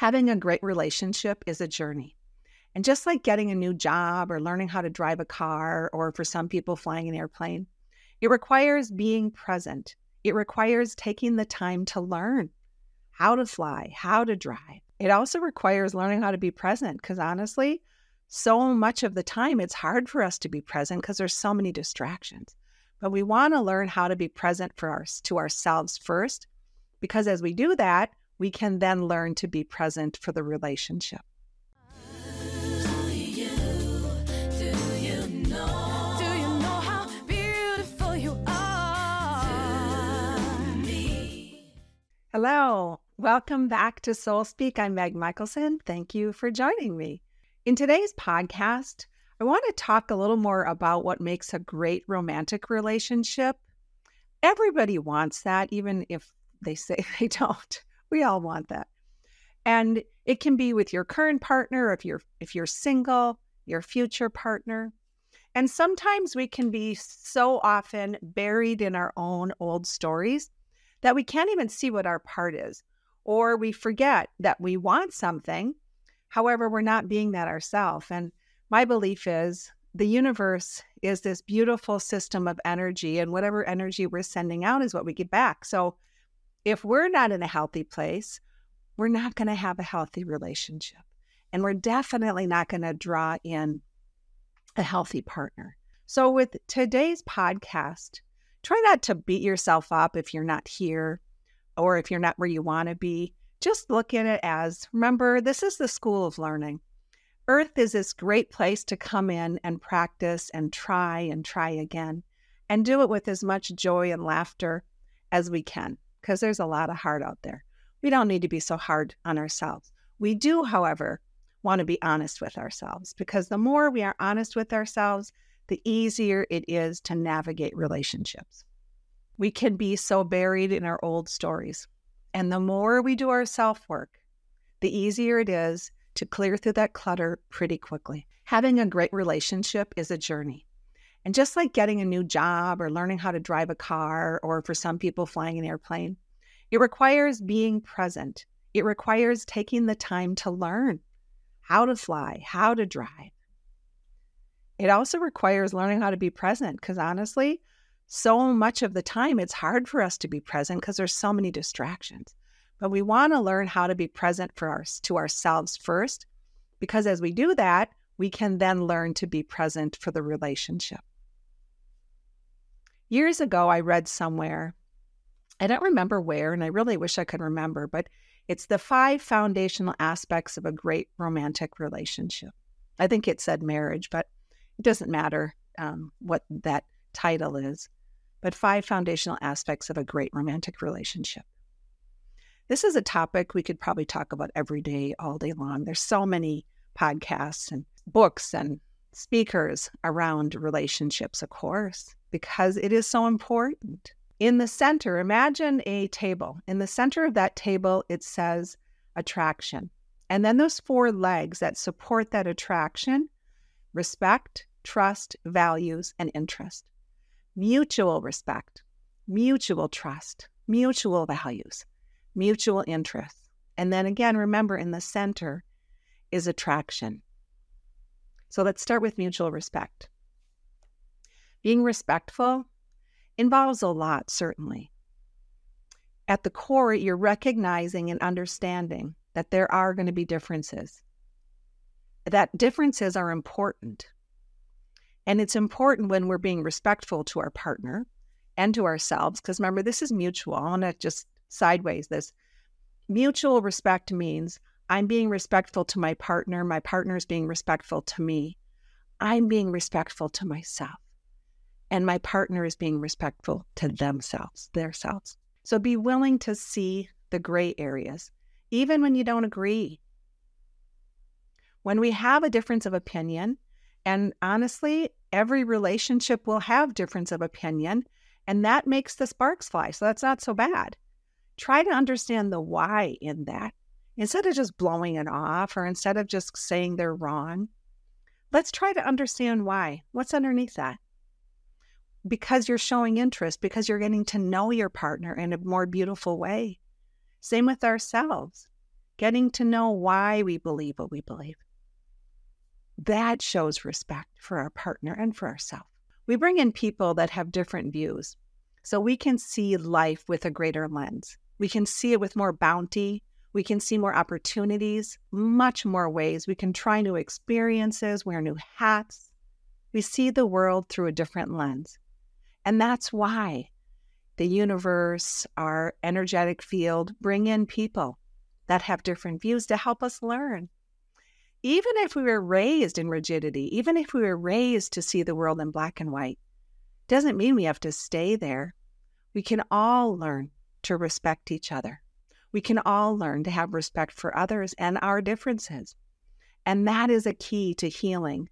Having a great relationship is a journey. And just like getting a new job or learning how to drive a car, or for some people, flying an airplane, it requires being present. It requires taking the time to learn how to fly, how to drive. It also requires learning how to be present because honestly, so much of the time it's hard for us to be present because there's so many distractions. But we want to learn how to be present for our, to ourselves first because as we do that, we can then learn to be present for the relationship. Hello, welcome back to Soul Speak. I'm Meg Michaelson. Thank you for joining me. In today's podcast, I want to talk a little more about what makes a great romantic relationship. Everybody wants that, even if they say they don't. We all want that. And it can be with your current partner, if you're if you're single, your future partner. And sometimes we can be so often buried in our own old stories that we can't even see what our part is. Or we forget that we want something. However, we're not being that ourselves. And my belief is the universe is this beautiful system of energy, and whatever energy we're sending out is what we get back. So if we're not in a healthy place, we're not going to have a healthy relationship. And we're definitely not going to draw in a healthy partner. So, with today's podcast, try not to beat yourself up if you're not here or if you're not where you want to be. Just look at it as remember, this is the school of learning. Earth is this great place to come in and practice and try and try again and do it with as much joy and laughter as we can because there's a lot of heart out there. We don't need to be so hard on ourselves. We do, however, want to be honest with ourselves because the more we are honest with ourselves, the easier it is to navigate relationships. We can be so buried in our old stories. And the more we do our self work, the easier it is to clear through that clutter pretty quickly. Having a great relationship is a journey. And just like getting a new job or learning how to drive a car, or for some people, flying an airplane, it requires being present. It requires taking the time to learn how to fly, how to drive. It also requires learning how to be present because honestly, so much of the time it's hard for us to be present because there's so many distractions. But we want to learn how to be present for us to ourselves first because as we do that, we can then learn to be present for the relationship. Years ago, I read somewhere, I don't remember where, and I really wish I could remember, but it's the five foundational aspects of a great romantic relationship. I think it said marriage, but it doesn't matter um, what that title is. But five foundational aspects of a great romantic relationship. This is a topic we could probably talk about every day, all day long. There's so many podcasts and books and speakers around relationships, of course because it is so important. In the center, imagine a table. In the center of that table, it says attraction. And then those four legs that support that attraction respect, trust, values, and interest. Mutual respect, mutual trust, mutual values, mutual interest. And then again, remember in the center is attraction. So let's start with mutual respect. Being respectful involves a lot, certainly. At the core, you're recognizing and understanding that there are going to be differences, that differences are important. And it's important when we're being respectful to our partner and to ourselves, because remember, this is mutual. I want to just sideways this. Mutual respect means I'm being respectful to my partner, my partner is being respectful to me. I'm being respectful to myself and my partner is being respectful to themselves, their selves. So be willing to see the gray areas, even when you don't agree. When we have a difference of opinion, and honestly, every relationship will have difference of opinion, and that makes the sparks fly. So that's not so bad. Try to understand the why in that. Instead of just blowing it off or instead of just saying they're wrong, let's try to understand why. What's underneath that? because you're showing interest, because you're getting to know your partner in a more beautiful way. Same with ourselves. getting to know why we believe what we believe. That shows respect for our partner and for ourselves. We bring in people that have different views so we can see life with a greater lens. We can see it with more bounty. We can see more opportunities, much more ways. We can try new experiences, wear new hats. We see the world through a different lens. And that's why the universe, our energetic field, bring in people that have different views to help us learn. Even if we were raised in rigidity, even if we were raised to see the world in black and white, doesn't mean we have to stay there. We can all learn to respect each other. We can all learn to have respect for others and our differences. And that is a key to healing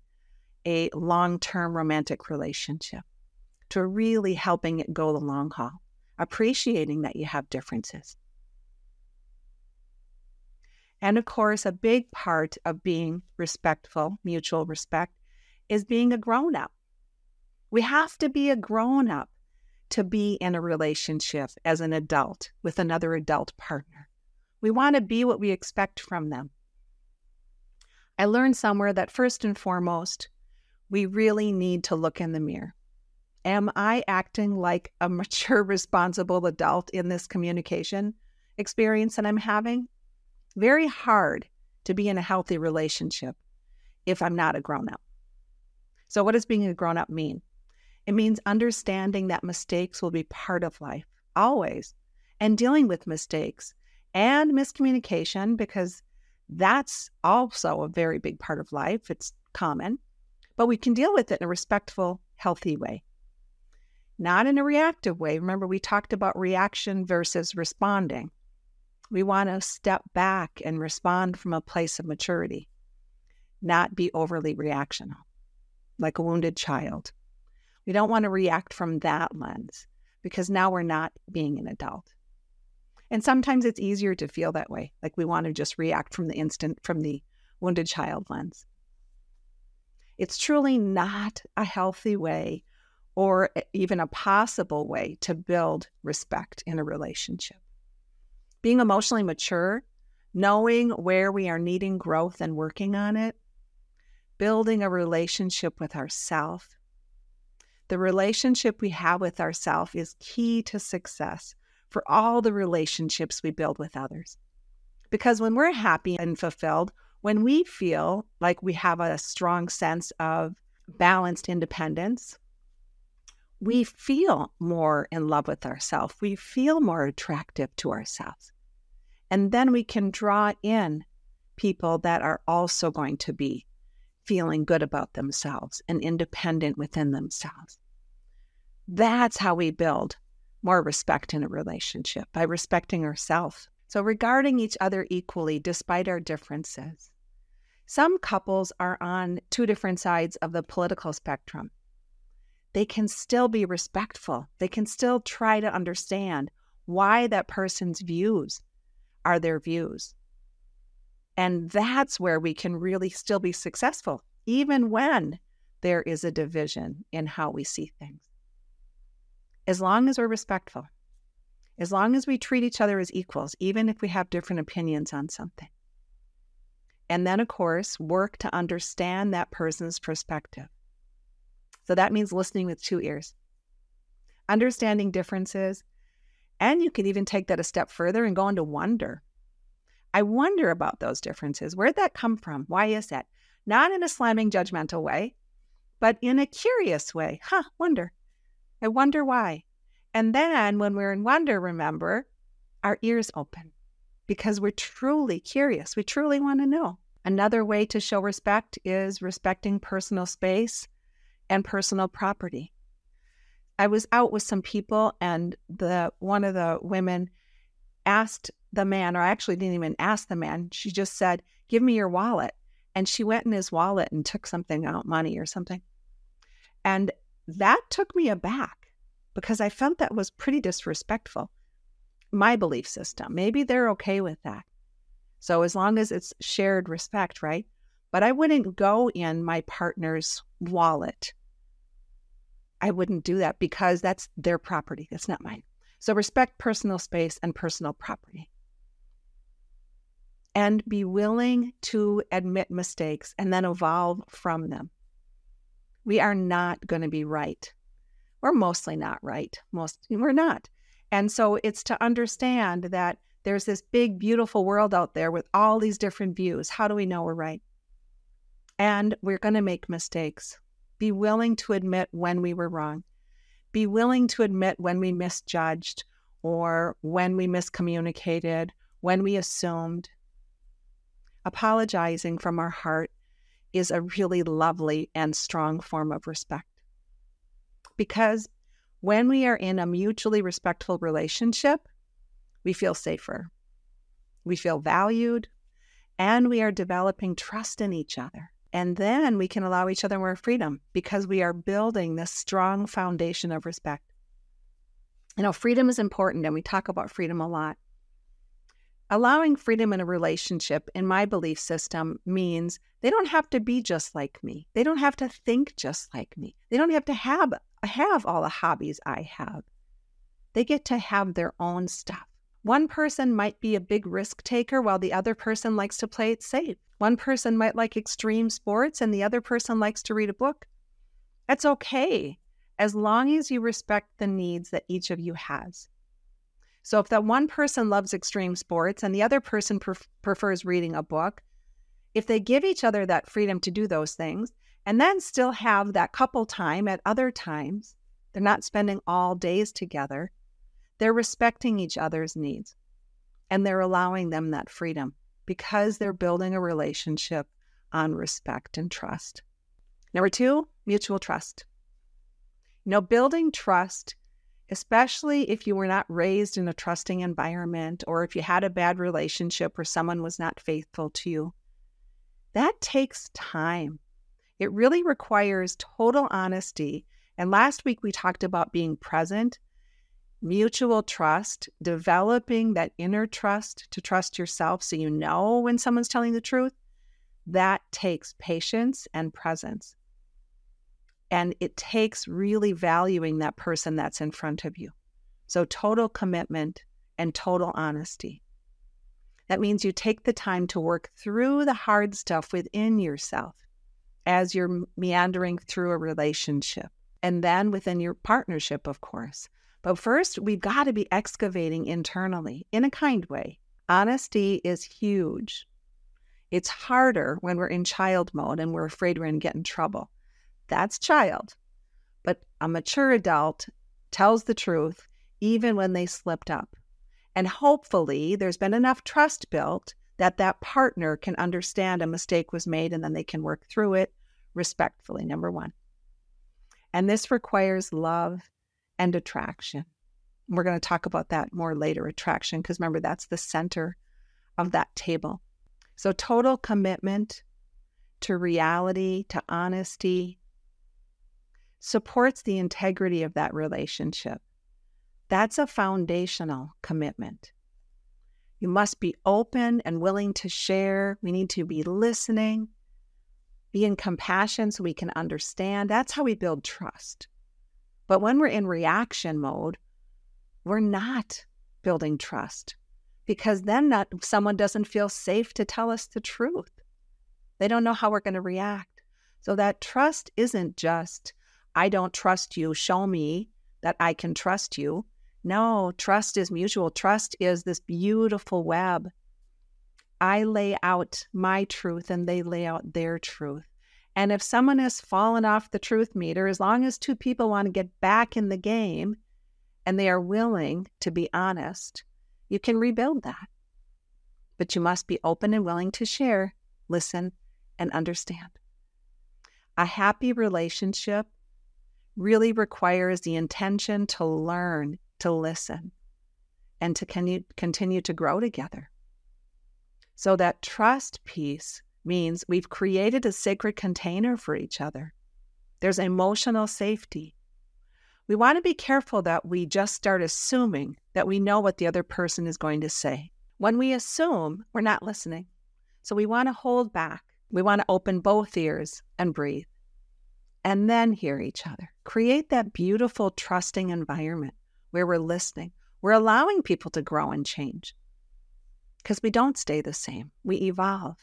a long term romantic relationship, to really helping it go the long haul, appreciating that you have differences. And of course, a big part of being respectful, mutual respect, is being a grown up. We have to be a grown up to be in a relationship as an adult with another adult partner. We want to be what we expect from them. I learned somewhere that first and foremost, we really need to look in the mirror. Am I acting like a mature, responsible adult in this communication experience that I'm having? Very hard to be in a healthy relationship if I'm not a grown up. So, what does being a grown up mean? It means understanding that mistakes will be part of life, always, and dealing with mistakes and miscommunication, because that's also a very big part of life. It's common, but we can deal with it in a respectful, healthy way, not in a reactive way. Remember, we talked about reaction versus responding. We want to step back and respond from a place of maturity, not be overly reactional, like a wounded child. We don't want to react from that lens because now we're not being an adult. And sometimes it's easier to feel that way, like we want to just react from the instant, from the wounded child lens. It's truly not a healthy way or even a possible way to build respect in a relationship. Being emotionally mature, knowing where we are needing growth and working on it, building a relationship with ourself the relationship we have with ourselves is key to success for all the relationships we build with others. Because when we're happy and fulfilled, when we feel like we have a strong sense of balanced independence, we feel more in love with ourselves. We feel more attractive to ourselves. And then we can draw in people that are also going to be feeling good about themselves and independent within themselves. That's how we build more respect in a relationship by respecting ourselves. So, regarding each other equally despite our differences. Some couples are on two different sides of the political spectrum. They can still be respectful, they can still try to understand why that person's views are their views. And that's where we can really still be successful, even when there is a division in how we see things. As long as we're respectful, as long as we treat each other as equals, even if we have different opinions on something. And then, of course, work to understand that person's perspective. So that means listening with two ears, understanding differences, and you can even take that a step further and go into wonder I wonder about those differences. Where'd that come from? Why is that? Not in a slamming, judgmental way, but in a curious way. Huh, wonder. I wonder why. And then when we're in wonder, remember, our ears open because we're truly curious. We truly want to know. Another way to show respect is respecting personal space and personal property. I was out with some people and the one of the women asked the man, or I actually didn't even ask the man. She just said, Give me your wallet. And she went in his wallet and took something out, money or something. And that took me aback because I felt that was pretty disrespectful. My belief system. Maybe they're okay with that. So as long as it's shared respect, right? But I wouldn't go in my partner's wallet. I wouldn't do that because that's their property. That's not mine. So respect personal space and personal property. And be willing to admit mistakes and then evolve from them. We are not going to be right. We're mostly not right. Most we're not. And so it's to understand that there's this big, beautiful world out there with all these different views. How do we know we're right? And we're going to make mistakes. Be willing to admit when we were wrong. Be willing to admit when we misjudged or when we miscommunicated, when we assumed. Apologizing from our heart is a really lovely and strong form of respect. Because when we are in a mutually respectful relationship, we feel safer, we feel valued, and we are developing trust in each other. And then we can allow each other more freedom because we are building this strong foundation of respect. You know, freedom is important, and we talk about freedom a lot. Allowing freedom in a relationship, in my belief system, means they don't have to be just like me. They don't have to think just like me. They don't have to have, have all the hobbies I have. They get to have their own stuff. One person might be a big risk taker while the other person likes to play it safe. One person might like extreme sports and the other person likes to read a book. That's okay as long as you respect the needs that each of you has. So if that one person loves extreme sports and the other person pref- prefers reading a book, if they give each other that freedom to do those things and then still have that couple time at other times, they're not spending all days together, they're respecting each other's needs and they're allowing them that freedom because they're building a relationship on respect and trust. Number two, mutual trust. You know, building trust especially if you were not raised in a trusting environment or if you had a bad relationship or someone was not faithful to you. That takes time. It really requires total honesty. And last week we talked about being present, mutual trust, developing that inner trust to trust yourself so you know when someone's telling the truth. That takes patience and presence. And it takes really valuing that person that's in front of you. So, total commitment and total honesty. That means you take the time to work through the hard stuff within yourself as you're meandering through a relationship and then within your partnership, of course. But first, we've got to be excavating internally in a kind way. Honesty is huge. It's harder when we're in child mode and we're afraid we're going to get in trouble. That's child. But a mature adult tells the truth even when they slipped up. And hopefully, there's been enough trust built that that partner can understand a mistake was made and then they can work through it respectfully, number one. And this requires love and attraction. We're going to talk about that more later attraction, because remember, that's the center of that table. So, total commitment to reality, to honesty, supports the integrity of that relationship. That's a foundational commitment. You must be open and willing to share. We need to be listening, be in compassion so we can understand. That's how we build trust. But when we're in reaction mode, we're not building trust because then someone doesn't feel safe to tell us the truth. They don't know how we're going to react. So that trust isn't just I don't trust you. Show me that I can trust you. No, trust is mutual. Trust is this beautiful web. I lay out my truth and they lay out their truth. And if someone has fallen off the truth meter, as long as two people want to get back in the game and they are willing to be honest, you can rebuild that. But you must be open and willing to share, listen, and understand. A happy relationship really requires the intention to learn, to listen, and to con- continue to grow together. So, that trust piece means we've created a sacred container for each other. There's emotional safety. We want to be careful that we just start assuming that we know what the other person is going to say. When we assume, we're not listening. So we want to hold back. We want to open both ears and breathe and then hear each other. Create that beautiful, trusting environment where we're listening. We're allowing people to grow and change. because we don't stay the same, we evolve.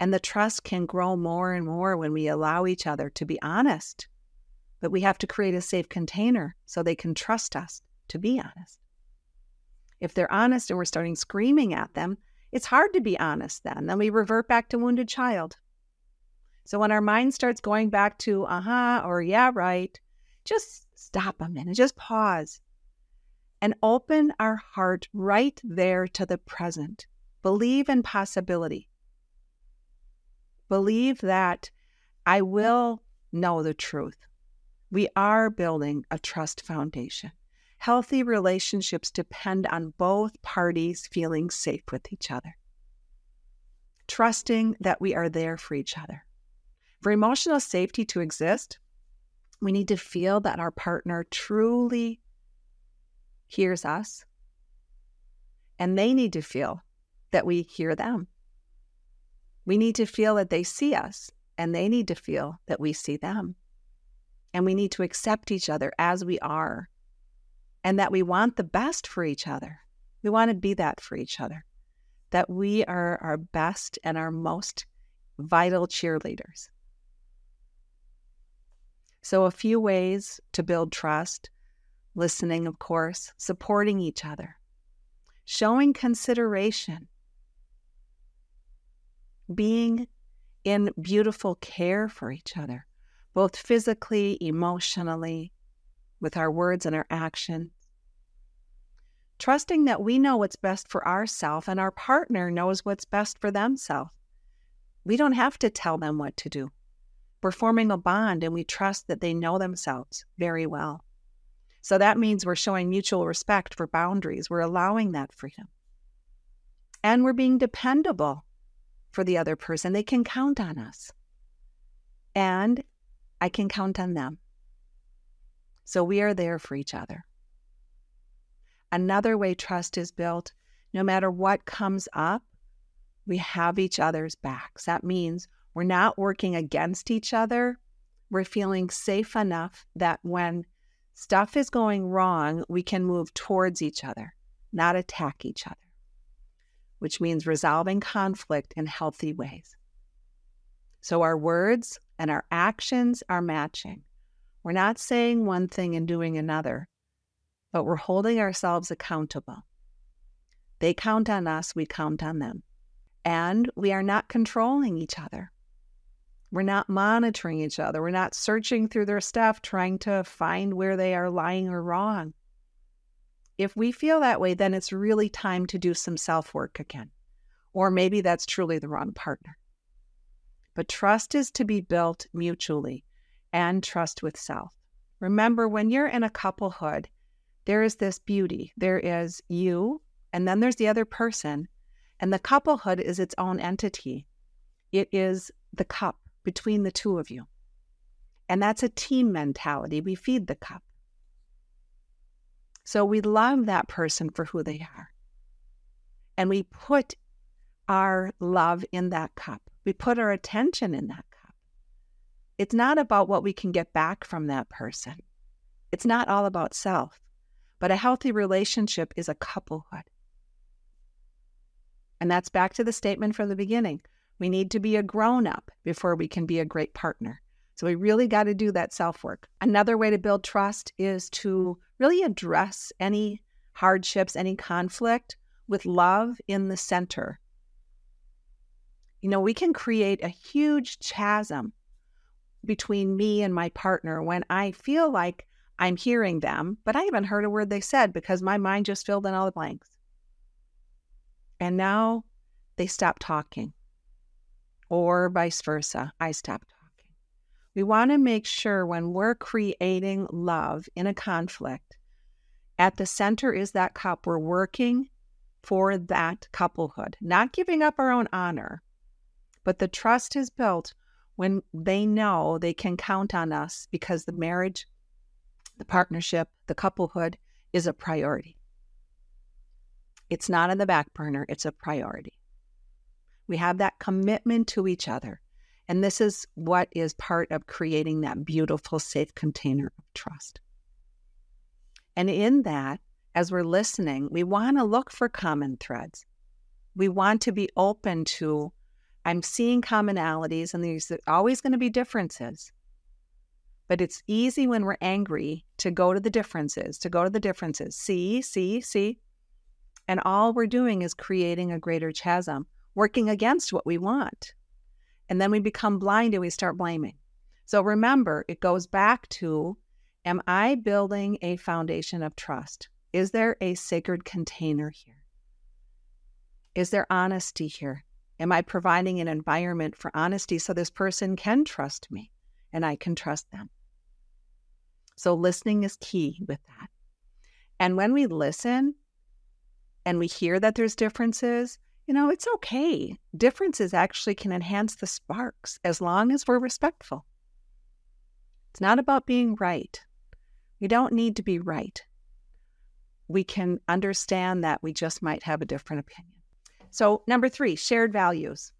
And the trust can grow more and more when we allow each other to be honest. But we have to create a safe container so they can trust us to be honest. If they're honest and we're starting screaming at them, it's hard to be honest then. Then we revert back to wounded child. So when our mind starts going back to, uh huh, or yeah, right, just stop a minute, just pause and open our heart right there to the present. Believe in possibility. Believe that I will know the truth. We are building a trust foundation. Healthy relationships depend on both parties feeling safe with each other, trusting that we are there for each other. For emotional safety to exist, we need to feel that our partner truly hears us, and they need to feel that we hear them. We need to feel that they see us, and they need to feel that we see them. And we need to accept each other as we are and that we want the best for each other. We want to be that for each other, that we are our best and our most vital cheerleaders. So, a few ways to build trust listening, of course, supporting each other, showing consideration, being in beautiful care for each other, both physically, emotionally, with our words and our actions. Trusting that we know what's best for ourselves and our partner knows what's best for themselves. We don't have to tell them what to do. We're forming a bond and we trust that they know themselves very well. So that means we're showing mutual respect for boundaries. We're allowing that freedom. And we're being dependable for the other person. They can count on us. And I can count on them. So we are there for each other. Another way trust is built no matter what comes up, we have each other's backs. That means we're not working against each other. We're feeling safe enough that when stuff is going wrong, we can move towards each other, not attack each other, which means resolving conflict in healthy ways. So our words and our actions are matching. We're not saying one thing and doing another, but we're holding ourselves accountable. They count on us, we count on them. And we are not controlling each other. We're not monitoring each other. We're not searching through their stuff trying to find where they are lying or wrong. If we feel that way, then it's really time to do some self work again. Or maybe that's truly the wrong partner. But trust is to be built mutually and trust with self. Remember, when you're in a couplehood, there is this beauty. There is you, and then there's the other person. And the couplehood is its own entity. It is the cup between the two of you. And that's a team mentality. We feed the cup. So we love that person for who they are. And we put our love in that cup. We put our attention in that cup. It's not about what we can get back from that person. It's not all about self. But a healthy relationship is a couplehood. And that's back to the statement from the beginning. We need to be a grown up before we can be a great partner. So we really got to do that self work. Another way to build trust is to really address any hardships, any conflict with love in the center. You know, we can create a huge chasm between me and my partner when I feel like I'm hearing them, but I haven't heard a word they said because my mind just filled in all the blanks. And now they stop talking or vice versa. I stop talking. We want to make sure when we're creating love in a conflict, at the center is that cup. We're working for that couplehood, not giving up our own honor, but the trust is built when they know they can count on us because the marriage, the partnership, the couplehood is a priority. It's not on the back burner, it's a priority. We have that commitment to each other. And this is what is part of creating that beautiful, safe container of trust. And in that, as we're listening, we want to look for common threads. We want to be open to, I'm seeing commonalities and there's always going to be differences. But it's easy when we're angry to go to the differences, to go to the differences. See, see, see. And all we're doing is creating a greater chasm, working against what we want. And then we become blind and we start blaming. So remember, it goes back to Am I building a foundation of trust? Is there a sacred container here? Is there honesty here? Am I providing an environment for honesty so this person can trust me and I can trust them? So, listening is key with that. And when we listen and we hear that there's differences, you know, it's okay. Differences actually can enhance the sparks as long as we're respectful. It's not about being right. We don't need to be right. We can understand that we just might have a different opinion. So, number three, shared values.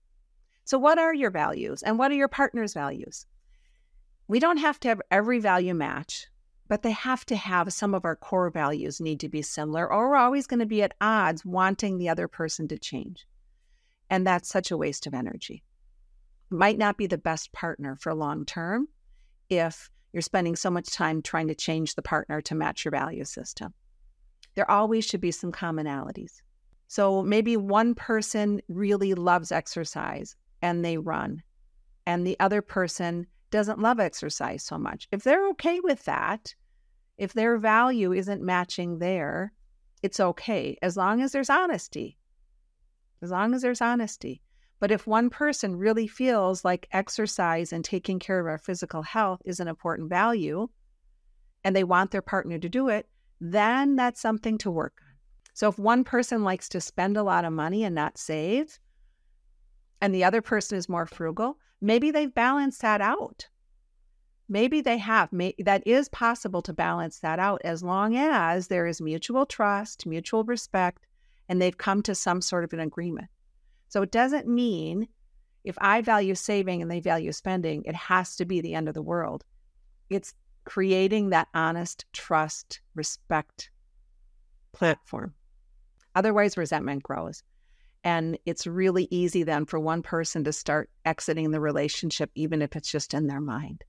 So, what are your values and what are your partner's values? We don't have to have every value match, but they have to have some of our core values need to be similar, or we're always going to be at odds wanting the other person to change. And that's such a waste of energy. Might not be the best partner for long term if you're spending so much time trying to change the partner to match your value system. There always should be some commonalities. So maybe one person really loves exercise and they run, and the other person doesn't love exercise so much. If they're okay with that, if their value isn't matching there, it's okay as long as there's honesty. As long as there's honesty. But if one person really feels like exercise and taking care of our physical health is an important value and they want their partner to do it, then that's something to work on. So if one person likes to spend a lot of money and not save, and the other person is more frugal, maybe they've balanced that out. Maybe they have. May, that is possible to balance that out as long as there is mutual trust, mutual respect, and they've come to some sort of an agreement. So it doesn't mean if I value saving and they value spending, it has to be the end of the world. It's creating that honest trust, respect platform. Otherwise, resentment grows. And it's really easy then for one person to start exiting the relationship, even if it's just in their mind.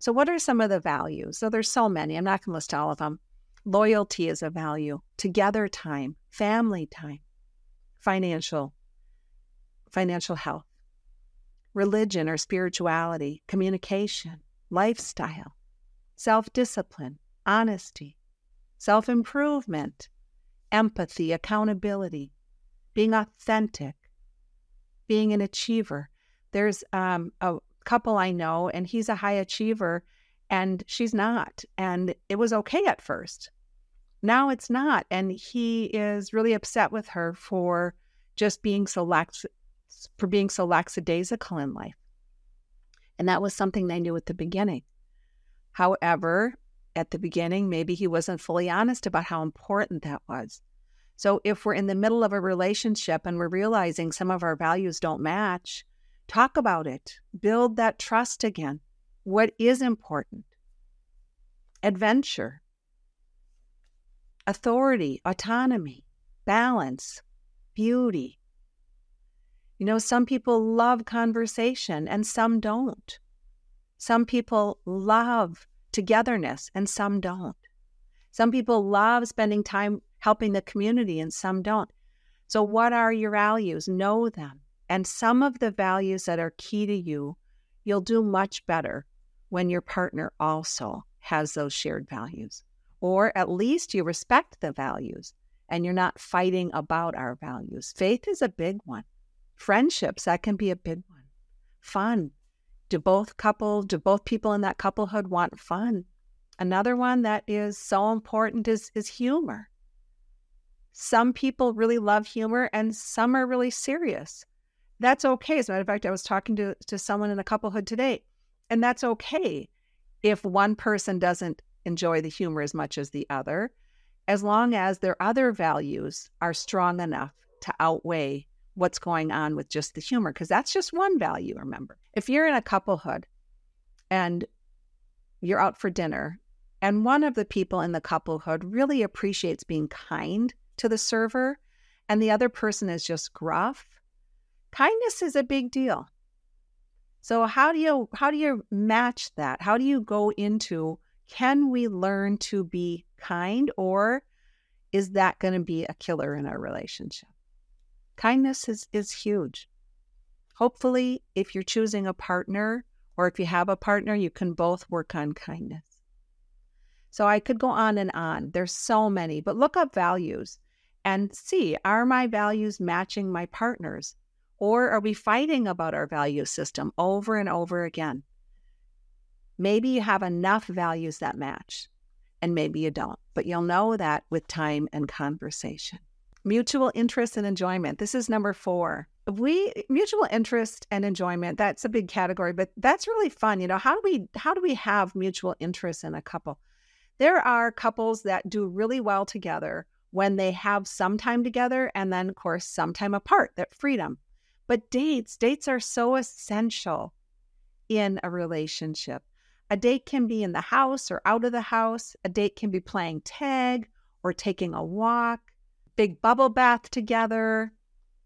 So, what are some of the values? So, there's so many. I'm not going to list all of them. Loyalty is a value, together time, family time, financial financial health, religion or spirituality, communication, lifestyle, self discipline, honesty, self improvement, empathy, accountability, being authentic, being an achiever. There's um, a couple I know, and he's a high achiever, and she's not. And it was okay at first. Now it's not. And he is really upset with her for just being so lax, for being so lackadaisical in life. And that was something they knew at the beginning. However, at the beginning, maybe he wasn't fully honest about how important that was. So if we're in the middle of a relationship and we're realizing some of our values don't match, talk about it, build that trust again. What is important? Adventure, authority, autonomy, balance, beauty, you know, some people love conversation and some don't. Some people love togetherness and some don't. Some people love spending time helping the community and some don't. So, what are your values? Know them. And some of the values that are key to you, you'll do much better when your partner also has those shared values. Or at least you respect the values and you're not fighting about our values. Faith is a big one. Friendships, that can be a big one. Fun. Do both couple, do both people in that couplehood want fun? Another one that is so important is, is humor. Some people really love humor and some are really serious. That's okay. As a matter of fact, I was talking to, to someone in a couplehood today, and that's okay if one person doesn't enjoy the humor as much as the other, as long as their other values are strong enough to outweigh what's going on with just the humor, because that's just one value, remember. If you're in a couplehood and you're out for dinner, and one of the people in the couplehood really appreciates being kind to the server and the other person is just gruff, kindness is a big deal. So how do you how do you match that? How do you go into can we learn to be kind or is that going to be a killer in our relationship? Kindness is is huge. Hopefully, if you're choosing a partner or if you have a partner, you can both work on kindness. So I could go on and on. There's so many, but look up values and see are my values matching my partner's? Or are we fighting about our value system over and over again? Maybe you have enough values that match, and maybe you don't, but you'll know that with time and conversation. Mutual interest and enjoyment. This is number four. We mutual interest and enjoyment. That's a big category, but that's really fun. You know, how do we how do we have mutual interest in a couple? There are couples that do really well together when they have some time together and then of course some time apart, that freedom. But dates, dates are so essential in a relationship. A date can be in the house or out of the house. A date can be playing tag or taking a walk, big bubble bath together,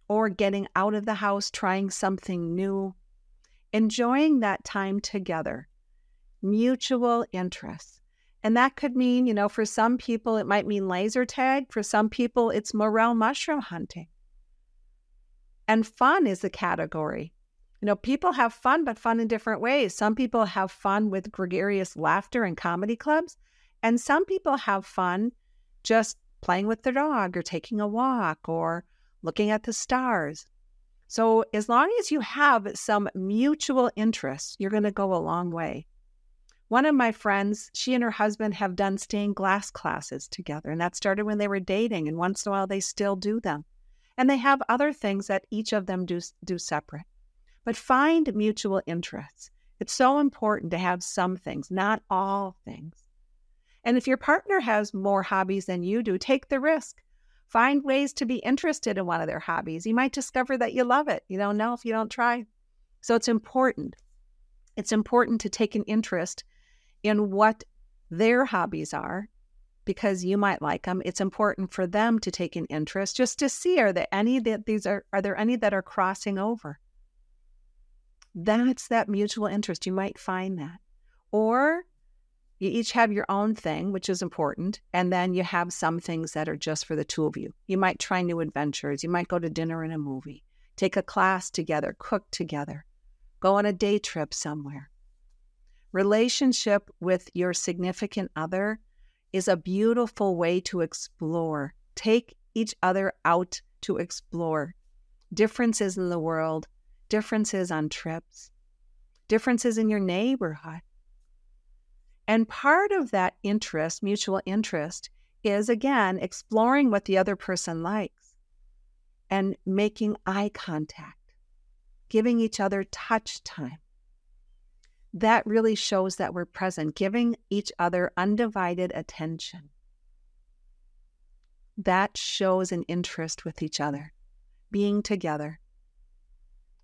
or getting out of the house, trying something new. Enjoying that time together, mutual interests. And that could mean, you know, for some people, it might mean laser tag. For some people, it's morel mushroom hunting. And fun is a category. You know, people have fun, but fun in different ways. Some people have fun with gregarious laughter and comedy clubs, and some people have fun just playing with their dog or taking a walk or looking at the stars. So, as long as you have some mutual interests, you're going to go a long way. One of my friends, she and her husband have done stained glass classes together, and that started when they were dating, and once in a while they still do them. And they have other things that each of them do, do separate. But find mutual interests. It's so important to have some things, not all things. And if your partner has more hobbies than you do, take the risk. Find ways to be interested in one of their hobbies. You might discover that you love it. You don't know if you don't try. So it's important. It's important to take an interest in what their hobbies are because you might like them. It's important for them to take an interest just to see are there any that these are are there any that are crossing over? That's that mutual interest. You might find that. Or you each have your own thing, which is important, and then you have some things that are just for the two of you. You might try new adventures. You might go to dinner and a movie, take a class together, cook together, go on a day trip somewhere. Relationship with your significant other is a beautiful way to explore. Take each other out to explore differences in the world, differences on trips, differences in your neighborhood. And part of that interest, mutual interest, is again exploring what the other person likes and making eye contact, giving each other touch time that really shows that we're present, giving each other undivided attention. That shows an interest with each other, being together.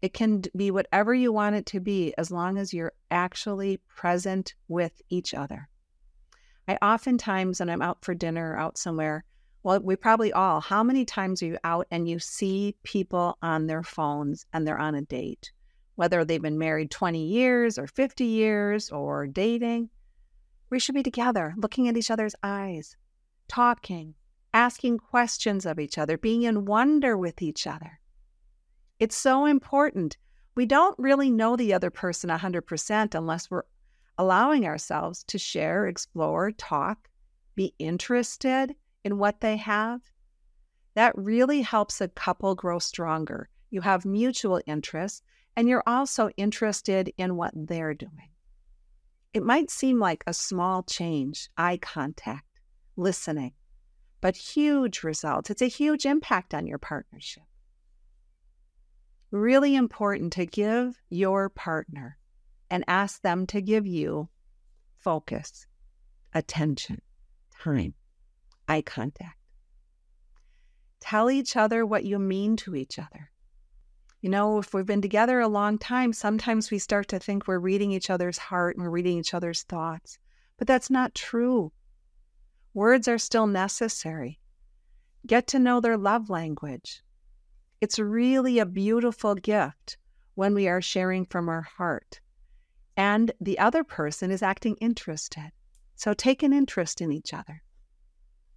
It can be whatever you want it to be as long as you're actually present with each other. I oftentimes, when I'm out for dinner or out somewhere, well, we probably all, how many times are you out and you see people on their phones and they're on a date? Whether they've been married 20 years or 50 years or dating. We should be together, looking at each other's eyes, talking, asking questions of each other, being in wonder with each other. It's so important. We don't really know the other person 100% unless we're allowing ourselves to share, explore, talk, be interested in what they have. That really helps a couple grow stronger. You have mutual interests and you're also interested in what they're doing. It might seem like a small change, eye contact, listening, but huge results. It's a huge impact on your partnership. Really important to give your partner and ask them to give you focus, attention, time, eye contact. Tell each other what you mean to each other. You know, if we've been together a long time, sometimes we start to think we're reading each other's heart and we're reading each other's thoughts. But that's not true. Words are still necessary. Get to know their love language. It's really a beautiful gift when we are sharing from our heart and the other person is acting interested. So take an interest in each other.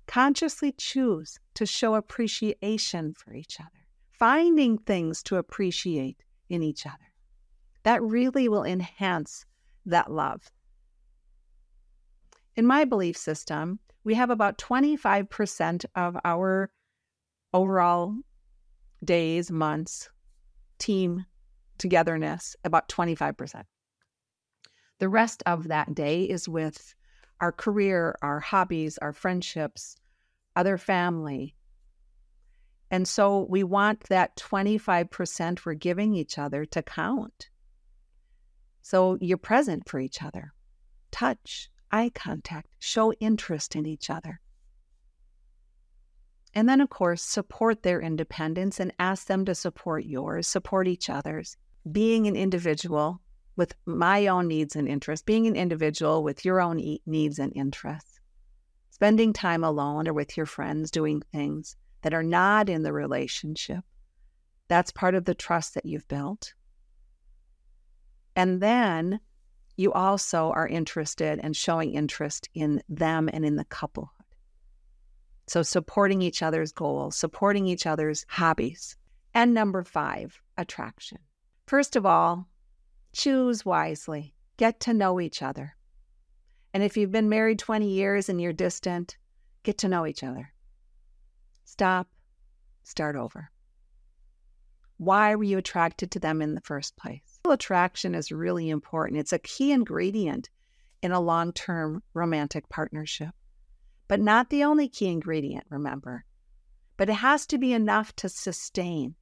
Consciously choose to show appreciation for each other, finding things to appreciate in each other. That really will enhance that love. In my belief system, we have about 25% of our overall days, months, team togetherness, about 25%. The rest of that day is with our career, our hobbies, our friendships, other family. And so we want that 25% we're giving each other to count. So you're present for each other. Touch, eye contact, show interest in each other. And then, of course, support their independence and ask them to support yours, support each other's. Being an individual with my own needs and interests, being an individual with your own e- needs and interests, spending time alone or with your friends doing things that are not in the relationship. That's part of the trust that you've built. And then you also are interested and showing interest in them and in the couplehood. So, supporting each other's goals, supporting each other's hobbies. And number five, attraction. First of all, choose wisely, get to know each other. And if you've been married 20 years and you're distant, get to know each other. Stop, start over. Why were you attracted to them in the first place? Attraction is really important. It's a key ingredient in a long term romantic partnership, but not the only key ingredient, remember. But it has to be enough to sustain.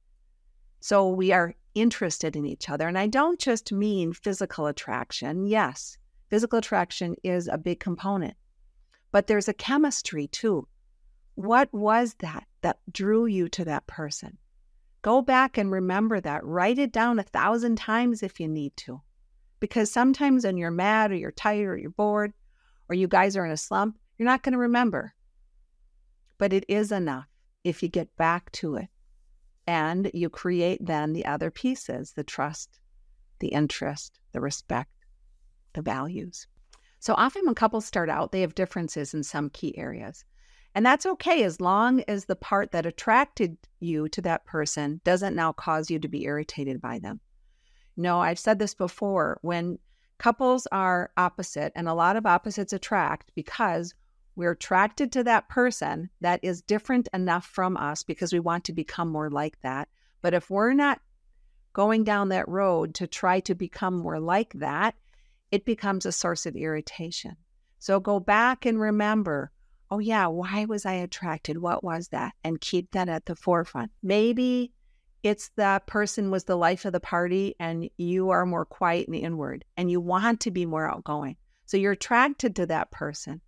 So we are interested in each other. And I don't just mean physical attraction. Yes, physical attraction is a big component, but there's a chemistry too. What was that that drew you to that person? Go back and remember that. Write it down a thousand times if you need to. Because sometimes when you're mad or you're tired or you're bored or you guys are in a slump, you're not going to remember. But it is enough if you get back to it and you create then the other pieces the trust, the interest, the respect, the values. So often when couples start out, they have differences in some key areas. And that's okay as long as the part that attracted you to that person doesn't now cause you to be irritated by them. No, I've said this before when couples are opposite, and a lot of opposites attract because we're attracted to that person that is different enough from us because we want to become more like that. But if we're not going down that road to try to become more like that, it becomes a source of irritation. So go back and remember oh, yeah, why was I attracted? What was that? And keep that at the forefront. Maybe it's that person was the life of the party and you are more quiet and inward and you want to be more outgoing. So you're attracted to that person.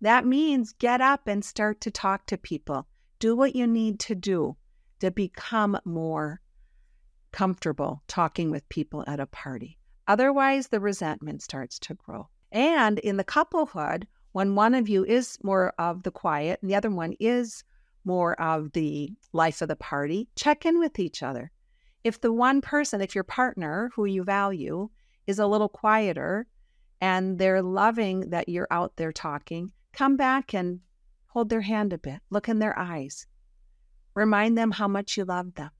That means get up and start to talk to people. Do what you need to do to become more comfortable talking with people at a party. Otherwise, the resentment starts to grow. And in the couplehood, when one of you is more of the quiet and the other one is more of the life of the party, check in with each other. If the one person, if your partner who you value is a little quieter and they're loving that you're out there talking, come back and hold their hand a bit, look in their eyes, remind them how much you love them.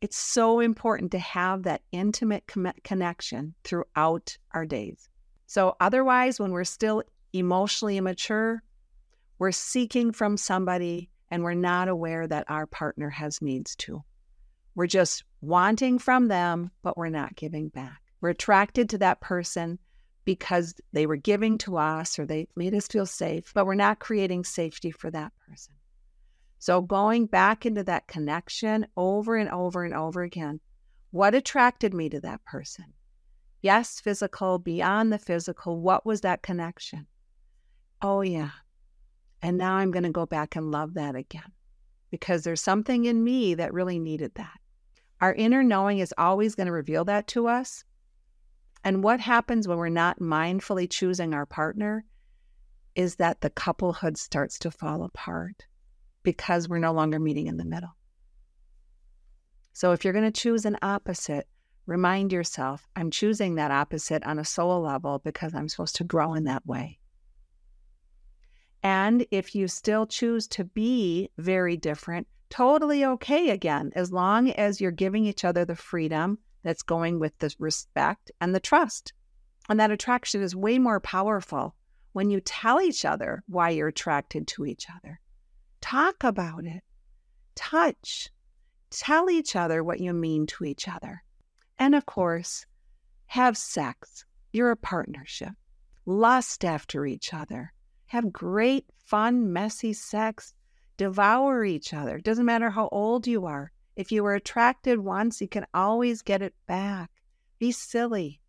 It's so important to have that intimate connection throughout our days. So, otherwise, when we're still emotionally immature, we're seeking from somebody and we're not aware that our partner has needs too. We're just wanting from them, but we're not giving back. We're attracted to that person because they were giving to us or they made us feel safe, but we're not creating safety for that person. So, going back into that connection over and over and over again, what attracted me to that person? Yes, physical, beyond the physical. What was that connection? Oh, yeah. And now I'm going to go back and love that again because there's something in me that really needed that. Our inner knowing is always going to reveal that to us. And what happens when we're not mindfully choosing our partner is that the couplehood starts to fall apart. because we're no longer meeting in the middle. So if you're going to choose an opposite, remind yourself I'm choosing that opposite on a soul level because I'm supposed to grow in that way. And if you still choose to be very different, totally okay again, as long as you're giving each other the freedom that's going with the respect and the trust. And that attraction is way more powerful when you tell each other why you're attracted to each other. Talk about it, touch, Tell each other what you mean to each other. And of course, have sex. You're a partnership. Lust after each other. Have great, fun, messy sex. Devour each other. Doesn't matter how old you are. If you were attracted once, you can always get it back. Be silly.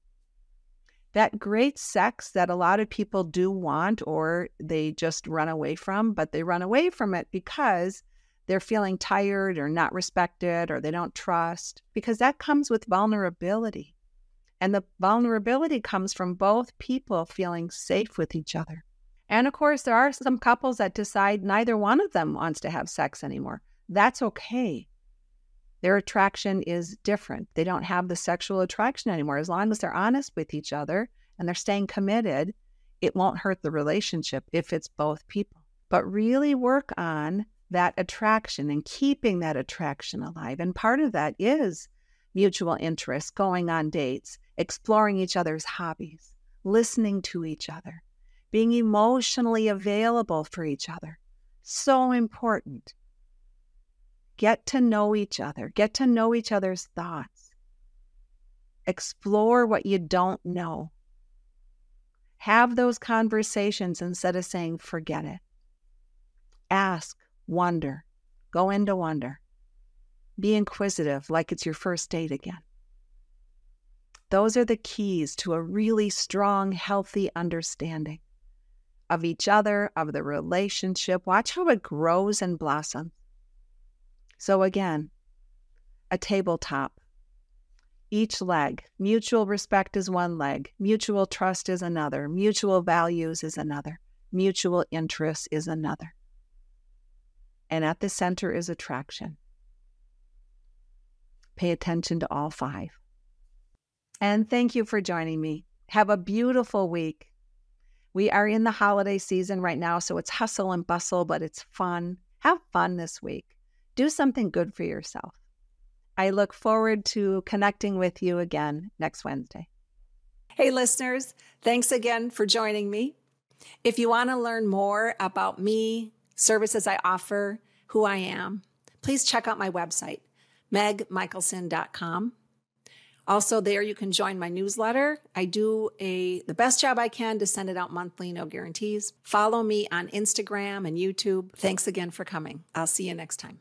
That great sex that a lot of people do want or they just run away from, but they run away from it because they're feeling tired or not respected or they don't trust, because that comes with vulnerability. And the vulnerability comes from both people feeling safe with each other. And of course, there are some couples that decide neither one of them wants to have sex anymore. That's okay. Their attraction is different. They don't have the sexual attraction anymore. As long as they're honest with each other and they're staying committed, it won't hurt the relationship if it's both people. But really work on that attraction and keeping that attraction alive. And part of that is mutual interest, going on dates, exploring each other's hobbies, listening to each other, being emotionally available for each other. So important. Get to know each other, get to know each other's thoughts, explore what you don't know. Have those conversations instead of saying, forget it. Ask, Wonder. Go into wonder. Be inquisitive like it's your first date again. Those are the keys to a really strong, healthy understanding of each other, of the relationship. Watch how it grows and blossoms. So, again, a tabletop. Each leg, mutual respect is one leg, mutual trust is another, mutual values is another, mutual interest is another and at the center is attraction. Pay attention to all five. And thank you for joining me. Have a beautiful week. We are in the holiday season right now, so it's hustle and bustle, but it's fun. Have fun this week. Do something good for yourself. I look forward to connecting with you again next Wednesday. Hey, listeners, thanks again for joining me. If you want to learn more about me, services I offer, who I am, please check out my website, megmichaelson.com. Also, there you can join my newsletter. I do a the best job I can to send it out monthly, no guarantees. Follow me on Instagram and YouTube. Thanks again for coming. I'll see you next time.